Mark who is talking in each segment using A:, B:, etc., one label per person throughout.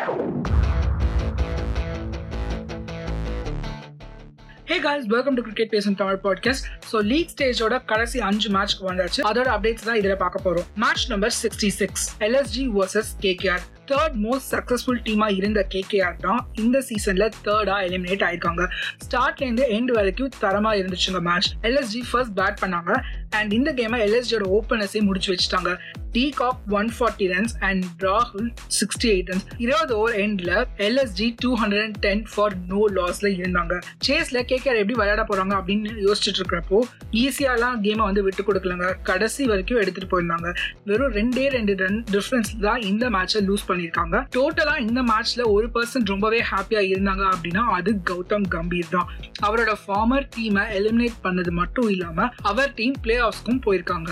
A: Hey guys welcome to cricket பேசும் Tamil podcast so league ஸ்டேஜோட கடைசி அஞ்சு மேட்ச்க்கு வந்தாச்சு. அதோட அப்டேட்ஸ் தான் இதில் பார்க்க போகிறோம் match number sixty six LSG versus KKR third most successful டீமாக இருந்த கேகேஆர் தான் இந்த சீசனில் தேர்டா எலிமினேட் ஆயிருக்காங்க. ஸ்டார்ட்ல இருந்து வரைக்கும் தரமாக இருந்துச்சுங்க மேட்ச் எல்எஸ்ஜி ஃபர்ஸ்ட் பேட் பண்ணாங்க. அண்ட் இந்த கேமை எல்எஸ்ஜியோட ஓப்பனர்ஸே முடிச்சு வச்சுட்டாங்க. De Kock one forty runs and ராகுல் சிக்ஸ்டி எயிட் ரன்ஸ் இருபது ஓவர் எண்ட்ல LSG two hundred and ten for no லாஸ்ல இருந்தாங்க. சேஸ்ல கேகேஆர் எப்படி விளையாட போறாங்க அப்படின்னு யோசிச்சுட்டு இருக்கிறப்போ ஈஸியாலாம் கேமை வந்து விட்டு கொடுக்கலங்க. கடைசி வரைக்கும் எடுத்துட்டு போயிருந்தாங்க. வெறும் ரெண்டே ரெண்டு ரன் டிஃபரன்ஸ் தான் இந்த மேட்சை லூஸ் பண்ணியிருக்காங்க. டோட்டலா இந்த மேட்ச்ல ஒரு பர்சன் ரொம்பவே ஹாப்பியா இருந்தாங்க அப்படின்னா அது கௌதம் கம்பீர் தான். அவரோட ஃபார்மர் டீமை எலிமினேட் பண்ணது மட்டும் இல்லாம அவர் டீம் பிளே ஆஃப்ஸ்க்கும் போயிருக்காங்க.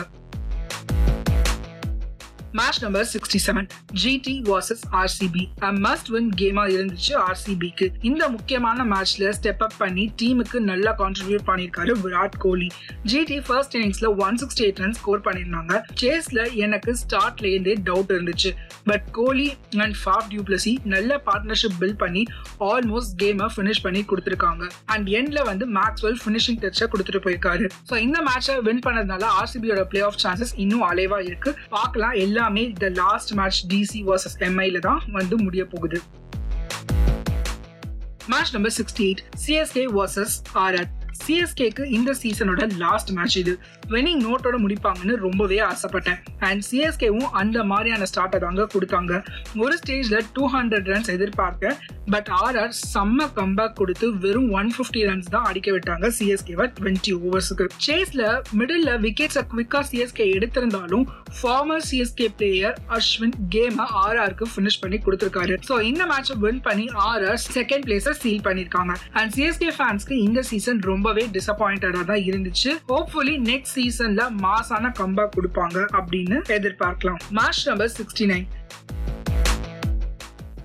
A: Match number sixty seven GT versus RCB must win கேமா இருந்துச்சு ஆர்சிபிக்கு இந்த முக்கியமான மேட்ச்ல ஸ்டெப் அப் பண்ணி டீமுக்கு நல்லா கான்ட்ரிபியூட் பண்ணியிருக்காரு Virat Kohli. GT first இன்னிங்ஸ்ல one sixty eight run score பண்ணியிருந்தாங்க. சேஸ்ல எனக்கு ஸ்டார்ட்ல இருந்தே டவுட் இருந்துச்சு. But Kohli and Faf du Plessis நல்ல பார்ட்னர்ஷிப் பில்ட் பண்ணி ஆல்மோஸ்ட் கேமை ஃபினிஷ் பண்ணி கொடுத்துருக்காங்க. அண்ட் எண்ட்ல வந்து மேக்ஸ்வெல் ஃபினிஷிங் டச்சை கொடுத்துட்டு போயிருக்காரு. ஸோ இந்த மேட்சை வின் பண்ணதுனால ஆர்சிபியோட பிளே ஆஃப் சான்சஸ் இன்னும் அலைவா இருக்கு. பார்க்கலாம் எல்லாமே the last match DC versus எம்ஐல தான் வந்து முடிய போகுது. Match number sixty eight CSK versus RR சிஎஸ்கேக்கு இந்த சீசனோட லாஸ்ட் மேட்ச் இது. வினிங் நோட்டோட முடிப்பாங்கன்னு ரொம்பவே ஆசைப்பட்டேன். அண்ட் சிஎஸ்கேவும் அந்த மாதிரியான ஸ்டார்ட்டை தாங்க கொடுத்தாங்க. ஒரு ஸ்டேஜில் டூ ஹண்ட்ரட் ரன்ஸ் எதிர்பார்க்க பட் ஆர்ஆர் செம்ம கம்பேக் கொடுத்து வெறும் ஒன் ஃபிஃப்டி ரன்ஸ் தான் அடிக்க விட்டாங்க சிஎஸ்கேவை டுவெண்ட்டி ஓவர்ஸுக்கு சேஸ்ல மிடில் விக்கெட்ஸை குவிக்காக சிஎஸ்கே எடுத்திருந்தாலும் ஃபார்மர் சிஎஸ்கே பிளேயர் அஸ்வின் கேமை ஆர்ஆருக்கு ஃபினிஷ் பண்ணி கொடுத்துருக்காரு. ஸோ இந்த மேட்சை வின் பண்ணி ஆர்ஆர் செகண்ட் பிளேஸை சீல் பண்ணியிருக்காங்க. அண்ட் சிஎஸ்கே ஃபேன்ஸ்க்கு இந்த சீசன் ரொம்ப ரொம்பவே டிசப்பாயிண்டடா தான் இருந்துச்சு. ஹோப்ஃபுல்லி நெக்ஸ்ட் சீசன்ல மாசான கம்பா கொடுப்பாங்க அப்படின்னு எதிர்பார்க்கலாம். Match number sixty nine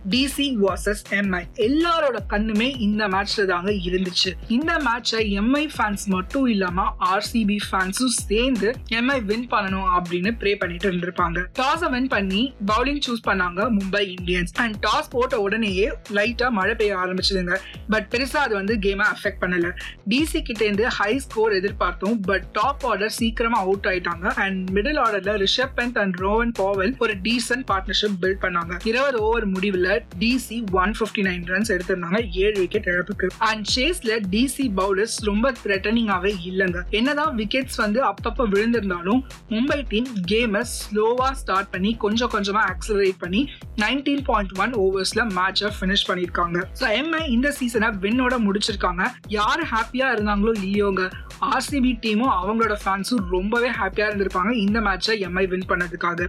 A: DC versus MI எல்லாரோட கண்ணுமே இந்த மேட்ச்ல தாங்க இருந்துச்சு. இந்த மேட்சை எம்ஐ ஃபேன்ஸ் மட்டும் இல்லாம ஆர்சிபி ஃபேன்ஸும் சேர்ந்து எம்ஐ வின் பண்ணணும் அப்படின்னு ப்ரே பண்ணிட்டு இருந்திருப்பாங்க. டாஸை வின் பண்ணி பவுலிங் சூஸ் பண்ணாங்க மும்பை இந்தியன்ஸ் அண்ட் டாஸ் போட்ட உடனேயே லைட்டா மழை பெய்ய ஆரம்பிச்சதுங்க. பட் பெருசா அது வந்து கேமை அஃபெக்ட் பண்ணல. டிசி கிட்ட இருந்து ஹை ஸ்கோர் எதிர்பார்த்தோம். பட் டாப் ஆர்டர் சீக்கிரமா அவுட் ஆயிட்டாங்க. அண்ட் மிடில் ஆர்டர்ல Rishabh Pant and Rovman Powell ஒரு டீசன்ட் பார்ட்னர்ஷிப் பில்ட் பண்ணாங்க. இருபது ஓவர் முடிவில் DC one fifty nine runs எடுத்திருந்தாங்க. ஏழு விக்கெட் இழப்புக்கு. அண்ட் சேஸ்ல டிசி பவுலர்ஸ் ரொம்ப த்ரெட்டனிங்காவே இல்லைங்க. என்னதான் விக்கெட்ஸ் வந்து அப்பப்ப விழுந்திருந்தாலும் மும்பை டீம் கேமை ஸ்லோவா ஸ்டார்ட் பண்ணி கொஞ்சம் கொஞ்சமா ஆக்சலரேட் பண்ணி நைன்டீன் பாயிண்ட் ஒன் ஓவர்ஸ்ல மேட்சை ஃபினிஷ் பண்ணிருக்காங்க ஸோ எம்ஐ இந்த சீசனை வின்னோட முடிச்சிருக்காங்க. யார் ஹாப்பியா இருந்தாங்களோ இல்லையோங்க. ஆர்சிபி டீமும் அவங்களோட ஃபேன்ஸும் ரொம்பவே ஹாப்பியா இருந்திருப்பாங்க. இந்த மேட்சை எம்ஐ வின் பண்ணதுக்காக.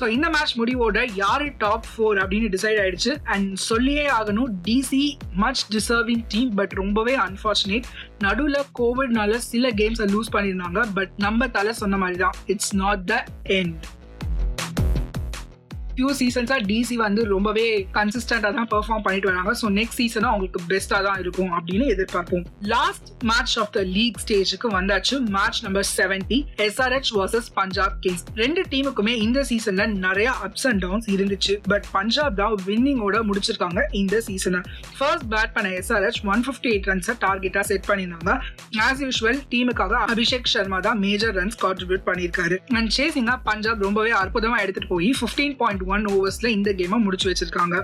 A: ஸோ இந்த மேட்ச் முடிவோட யாரு டாப் ஃபோர் அப்படின்னு டிசைட் ஆயிடுச்சு. அண்ட் சொல்லியே ஆகணும் DC much deserving team but ரொம்பவே அன்ஃபார்ச்சுனேட் நடுவில் கோவிட்னால சில கேம்ஸை லூஸ் பண்ணியிருந்தாங்க பட் நம்ம தலை சொன்ன மாதிரி தான் it's not the end few சீசன்ஸாக DC வந்து ரொம்பவே கன்சிஸ்டண்டாக தான் பெர்ஃபார்ம் பண்ணிட்டு வராங்க. ஸோ நெக்ஸ்ட் சீசனும் அவங்களுக்கு பெஸ்ட்டாக தான் இருக்கும் அப்படின்னு எதிர்பார்ப்போம். Last match of the league ஸ்டேஜுக்கு வந்தாச்சு. Match number seventy SRH versus Punjab Kings ரெண்டு டீமுக்குமே இந்த சீசன்ல நிறைய அப்ஸ் அண்ட் டவுன்ஸ் இருந்துச்சு. பட் பஞ்சாப் தான் வின்னிங்கோட முடிச்சிருக்காங்க இந்த சீசனை ஃபர்ஸ்ட் பேட் பண்ண எஸ்ஆர்ஹெச் ஒன் ஃபிஃப்டி எயிட் ரன்ஸை டார்கெட்டாக செட் பண்ணியிருந்தாங்க. ஆஸ் யூஷுவல் டீமுக்காக அபிஷேக் சர்மா தான் மேஜர் ரன்ஸ் கான்ட்ரிபியூட் பண்ணியிருக்காரு. அண்ட் சேசிங்கா பஞ்சாப் ரொம்பவே அற்புதமாக எடுத்துட்டு போய் ஃபிஃப்டீன் பாயிண்ட் ஒன் ஓவர்ஸில் இந்த கேமை முடிச்சு வச்சிருக்காங்க.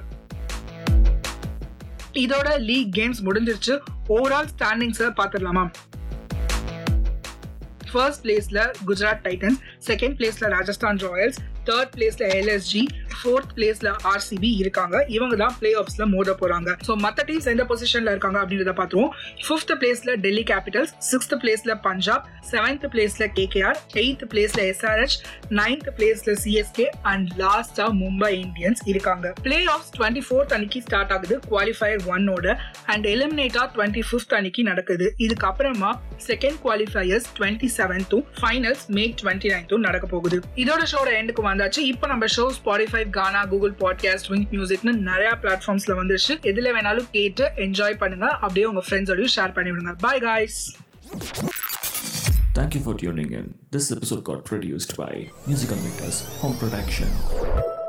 A: இதோட லீக் கேம்ஸ் முடிஞ்சிருச்சு. ஓவரால் ஸ்டாண்டிங்ஸை பார்த்துடலாமா ஃபர்ஸ்ட் பிளேஸ்ல குஜராத் டைட்டன்ஸ் செகண்ட் பிளேஸ்ல ராஜஸ்தான் ராயல்ஸ் தேர்ட் பிளேஸ்ல எல்எஸ்ஜி ஃபோர்த் பிளேஸ்ல ஆர்சிபி இருக்காங்க. இவங்க தான் பிளே ஆஃப்ஸ்ல மோத போறாங்க. ஸோ மற்ற டீம்ஸ் எந்த பொசிஷன்ல இருக்காங்க அப்படின்றத பார்த்துருவோம். ஃபிஃப்த் பிளேஸ்ல டெல்லி கேபிட்டல்ஸ் சிக்ஸ்த் பிளேஸ்ல பஞ்சாப் செவன்த் பிளேஸ்ல கேகேஆர் எயித் பிளேஸ்ல எஸ்ஆர்ஹெச் நைன்த் பிளேஸ்ல சிஎஸ்கே அண்ட் லாஸ்டா மும்பை இந்தியன்ஸ் இருக்காங்க பிளே ஆஃப் டுவெண்ட்டி ஃபோர்த் அன்னைக்கு ஸ்டார்ட் ஆகுது குவாலிஃபயர் ஒன்னோட அண்ட் எலிமினேட்டா டுவெண்ட்டி ஃபிஃப்த் அன்னைக்கு நடக்குது. இதுக்கப்புறமா செகண்ட் குவாலிஃபயர்ஸ் டுவெண்ட்டி செவன்த்தும் ஃபைனல்ஸ் மே டுவெண்ட்டி நைன்த்தும் நடக்க போகுது இதோட ஷோட எண்டுக்கு வந்தாச்சு. இப்போ நம்ம show Spotify Gaana Google podcast Wynk மியூசிக்னு நிறைய பிளாட்ஃபார்ம்ஸ்ல வந்துருச்சு எதுல வேணாலும் கேட்டு என்ஜாய் பண்ணுங்க அப்படியே உங்க ஃப்ரெண்ட்ஸோடய ஷேர் பண்ணி விடுங்க bye guys
B: Thank you for tuning in. This episode got produced by Musical Makers Home Production.